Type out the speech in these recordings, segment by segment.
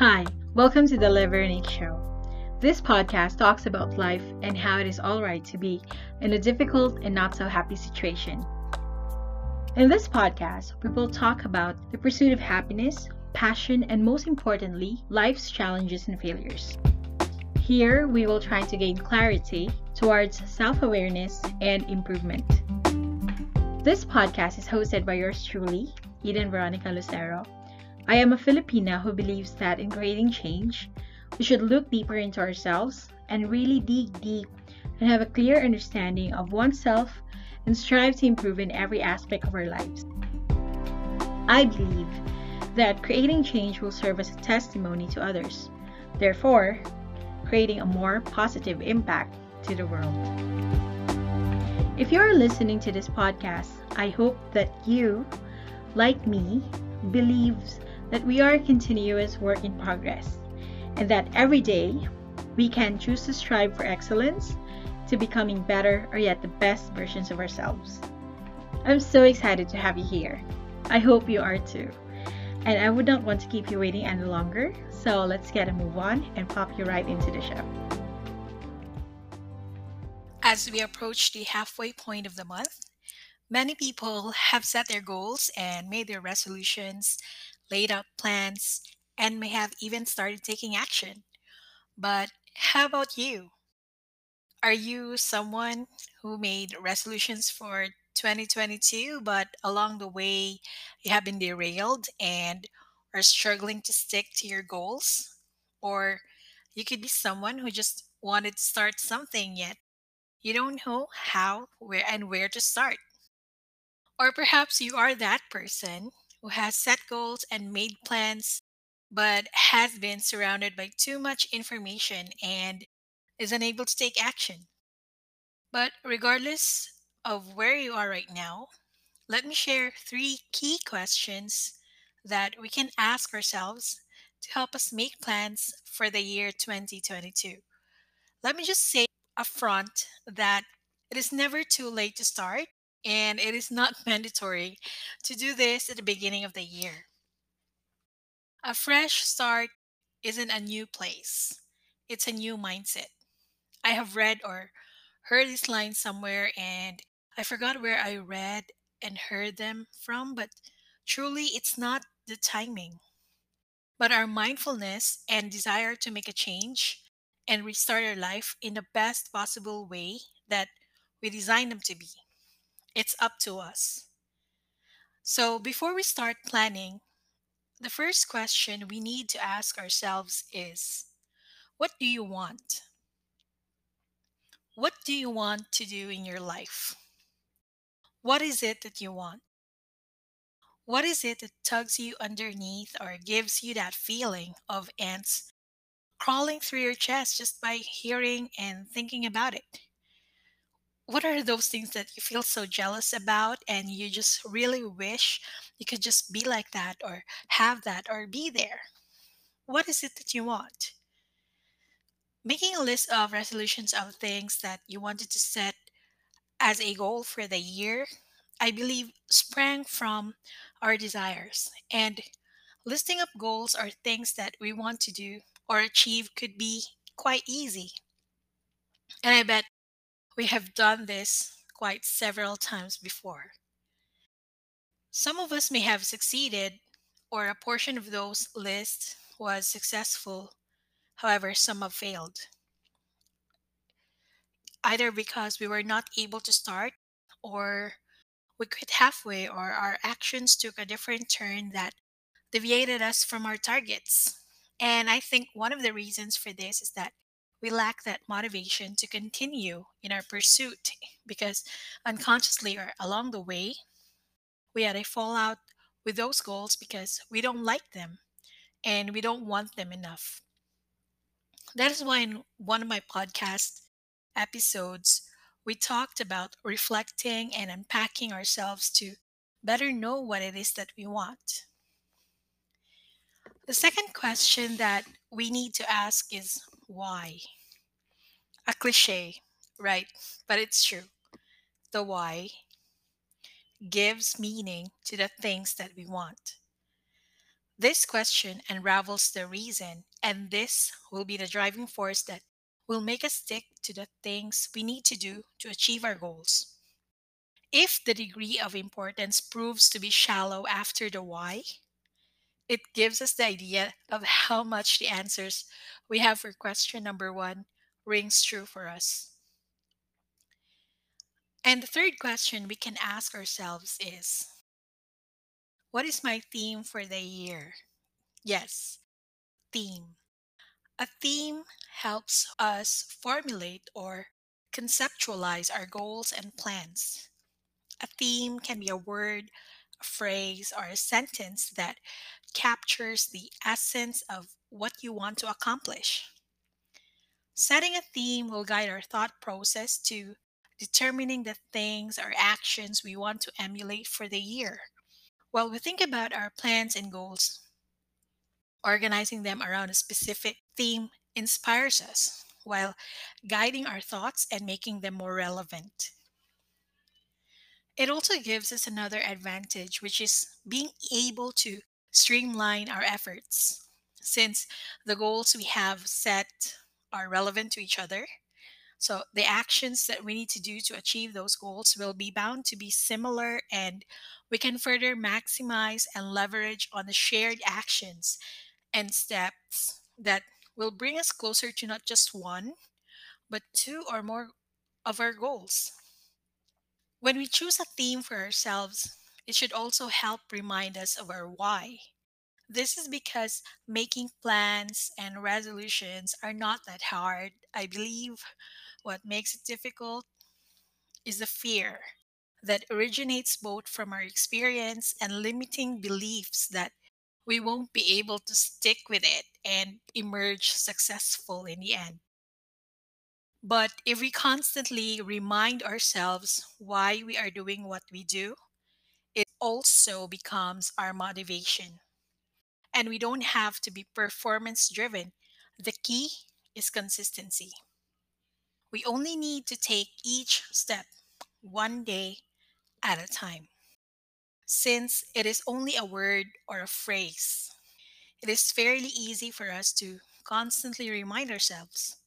Hi, welcome to the Live Unique Show. This podcast talks about life and how it is alright to be in a difficult and not so happy situation. In this podcast, we will talk about the pursuit of happiness, passion, and most importantly, life's challenges and failures. Here, we will try to gain clarity towards self awareness and improvement. This podcast is hosted by yours truly, Eden Veronica Lucero. I am a Filipina who believes that in creating change, we should look deeper into ourselves and really dig deep and have a clear understanding of oneself and strive to improve in every aspect of our lives. I believe that creating change will serve as a testimony to others, therefore, creating a more positive impact to the world. If you are listening to this podcast, I hope that you, like me, believes that we are a continuous work in progress and that every day we can choose to strive for excellence, to becoming better or yet the best versions of ourselves. I'm so excited to have you here. I hope you are too. And I would not want to keep you waiting any longer, so let's get a move on and pop you right into the show. As we approach the halfway point of the month, many people have set their goals and made their resolutions, laid out plans, and may have even started taking action. But how about you? Are you someone who made resolutions for 2022, but along the way you have been derailed and are struggling to stick to your goals? Or you could be someone who just wanted to start something yet you don't know how, where, and where to start. Or perhaps you are that person who has set goals and made plans, but has been surrounded by too much information and is unable to take action. But regardless of where you are right now, let me share three key questions that we can ask ourselves to help us make plans for the year 2022. Let me just say upfront that it is never too late to start and it is not mandatory to do this at the beginning of the year. A fresh start isn't a new place, it's a new mindset. I have read or heard this line somewhere and I forgot where I read and heard them from, but truly it's not the timing, but our mindfulness and desire to make a change and restart our life in the best possible way that we design them to be. It's up to us. So, before we start planning, the first question we need to ask ourselves is What do you want? What do you want to do in your life? What is it that you want? What is it that tugs you underneath or gives you that feeling of ants crawling through your chest just by hearing and thinking about it? What are those things that you feel so jealous about and you just really wish you could just be like that or have that or be there? What is it that you want? Making a list of resolutions of things that you wanted to set as a goal for the year, I believe sprang from our desires. And listing up goals or things that we want to do or achieve could be quite easy. And I bet we have done this quite several times before. Some of us may have succeeded, or a portion of those lists was successful. However, some have failed. Either because we were not able to start, or we quit halfway, or our actions took a different turn that deviated us from our targets. And I think one of the reasons for this is that we lack that motivation to continue in our pursuit because unconsciously or along the way, we had a fallout with those goals because we don't like them and we don't want them enough. That is why in one of my podcast episodes, we talked about reflecting and unpacking ourselves to better know what it is that we want. The second question that we need to ask is why? A cliche, right? But it's true. The why gives meaning to the things that we want. This question unravels the reason, and this will be the driving force that will make us stick to the things we need to do to achieve our goals. If the degree of importance proves to be shallow after the why, it gives us the idea of how much the answers we have for question number one rings true for us. And the third question we can ask ourselves is What is my theme for the year? Yes, theme. A theme helps us formulate or conceptualize our goals and plans. A theme can be a word, phrase, or a sentence that captures the essence of what you want to accomplish. Setting a theme will guide our thought process to determining the things or actions we want to emulate for the year. While we think about our plans and goals, organizing them around a specific theme inspires us, while guiding our thoughts and making them more relevant. It also gives us another advantage, which is being able to streamline our efforts. Since the goals we have set are relevant to each other, so the actions that we need to do to achieve those goals will be bound to be similar, and we can further maximize and leverage on the shared actions and steps that will bring us closer to not just one, but two or more of our goals. When we choose a theme for ourselves, it should also help remind us of our why. This is because making plans and resolutions are not that hard. I believe what makes it difficult is the fear that originates both from our experience and limiting beliefs that we won't be able to stick with it and emerge successful in the end. But if we constantly remind ourselves why we are doing what we do, it also becomes our motivation. And we don't have to be performance driven. The key is consistency. We only need to take each step one day at a time. Since it is only a word or a phrase, it is fairly easy for us to constantly remind ourselves.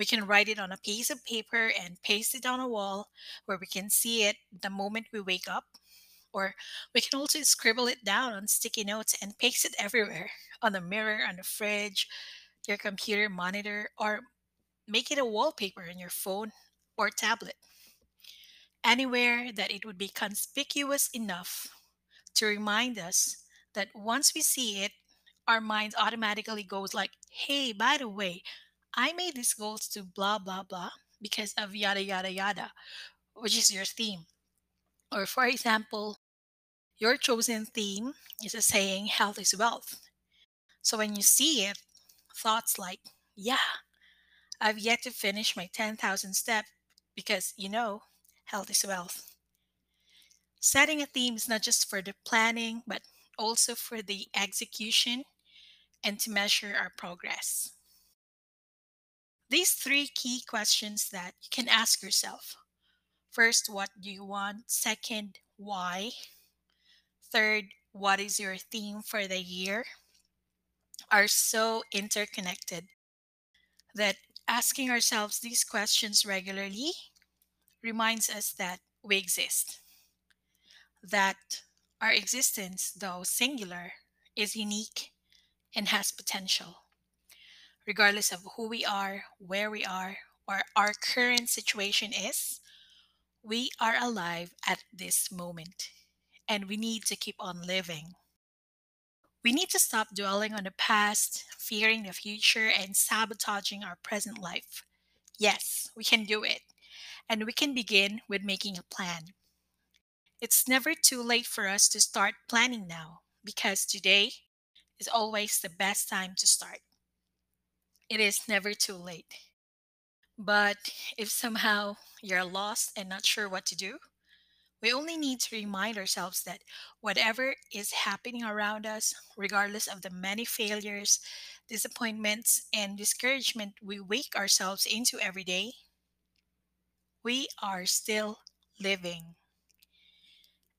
We can write it on a piece of paper and paste it on a wall where we can see it the moment we wake up. Or we can also scribble it down on sticky notes and paste it everywhere on the mirror, on the fridge, your computer monitor, or make it a wallpaper in your phone or tablet. Anywhere that it would be conspicuous enough to remind us that once we see it, our minds automatically goes like, hey, by the way, I made these goals to blah blah blah because of yada yada yada, which is your theme. Or for example, your chosen theme is a saying health is wealth. So when you see it, thoughts like, yeah, I've yet to finish my 10,000 step because you know, health is wealth. Setting a theme is not just for the planning, but also for the execution and to measure our progress. These three key questions that you can ask yourself first, what do you want? Second, why? Third, what is your theme for the year? Are so interconnected that asking ourselves these questions regularly reminds us that we exist, that our existence, though singular, is unique and has potential. Regardless of who we are, where we are, or our current situation is, we are alive at this moment and we need to keep on living. We need to stop dwelling on the past, fearing the future, and sabotaging our present life. Yes, we can do it. And we can begin with making a plan. It's never too late for us to start planning now because today is always the best time to start. It is never too late. But if somehow you're lost and not sure what to do, we only need to remind ourselves that whatever is happening around us, regardless of the many failures, disappointments, and discouragement we wake ourselves into every day, we are still living.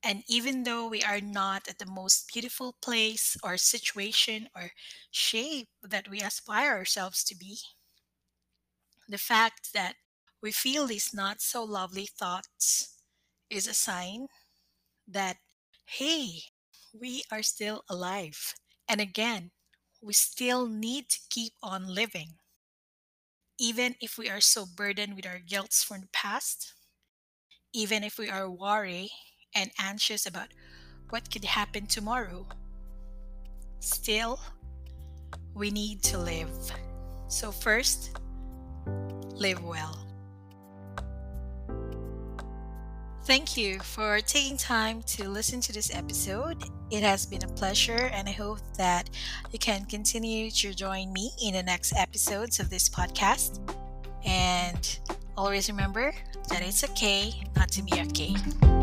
And even though we are not at the most beautiful place or situation or shape that we aspire ourselves to be, the fact that we feel these not so lovely thoughts is a sign that, hey, we are still alive. And again, we still need to keep on living. Even if we are so burdened with our guilts from the past, even if we are worried and anxious about what could happen tomorrow, still, we need to live. So, first, live well. Thank you for taking time to listen to this episode. It has been a pleasure, and I hope that you can continue to join me in the next episodes of this podcast. And always remember that it's okay not to be okay.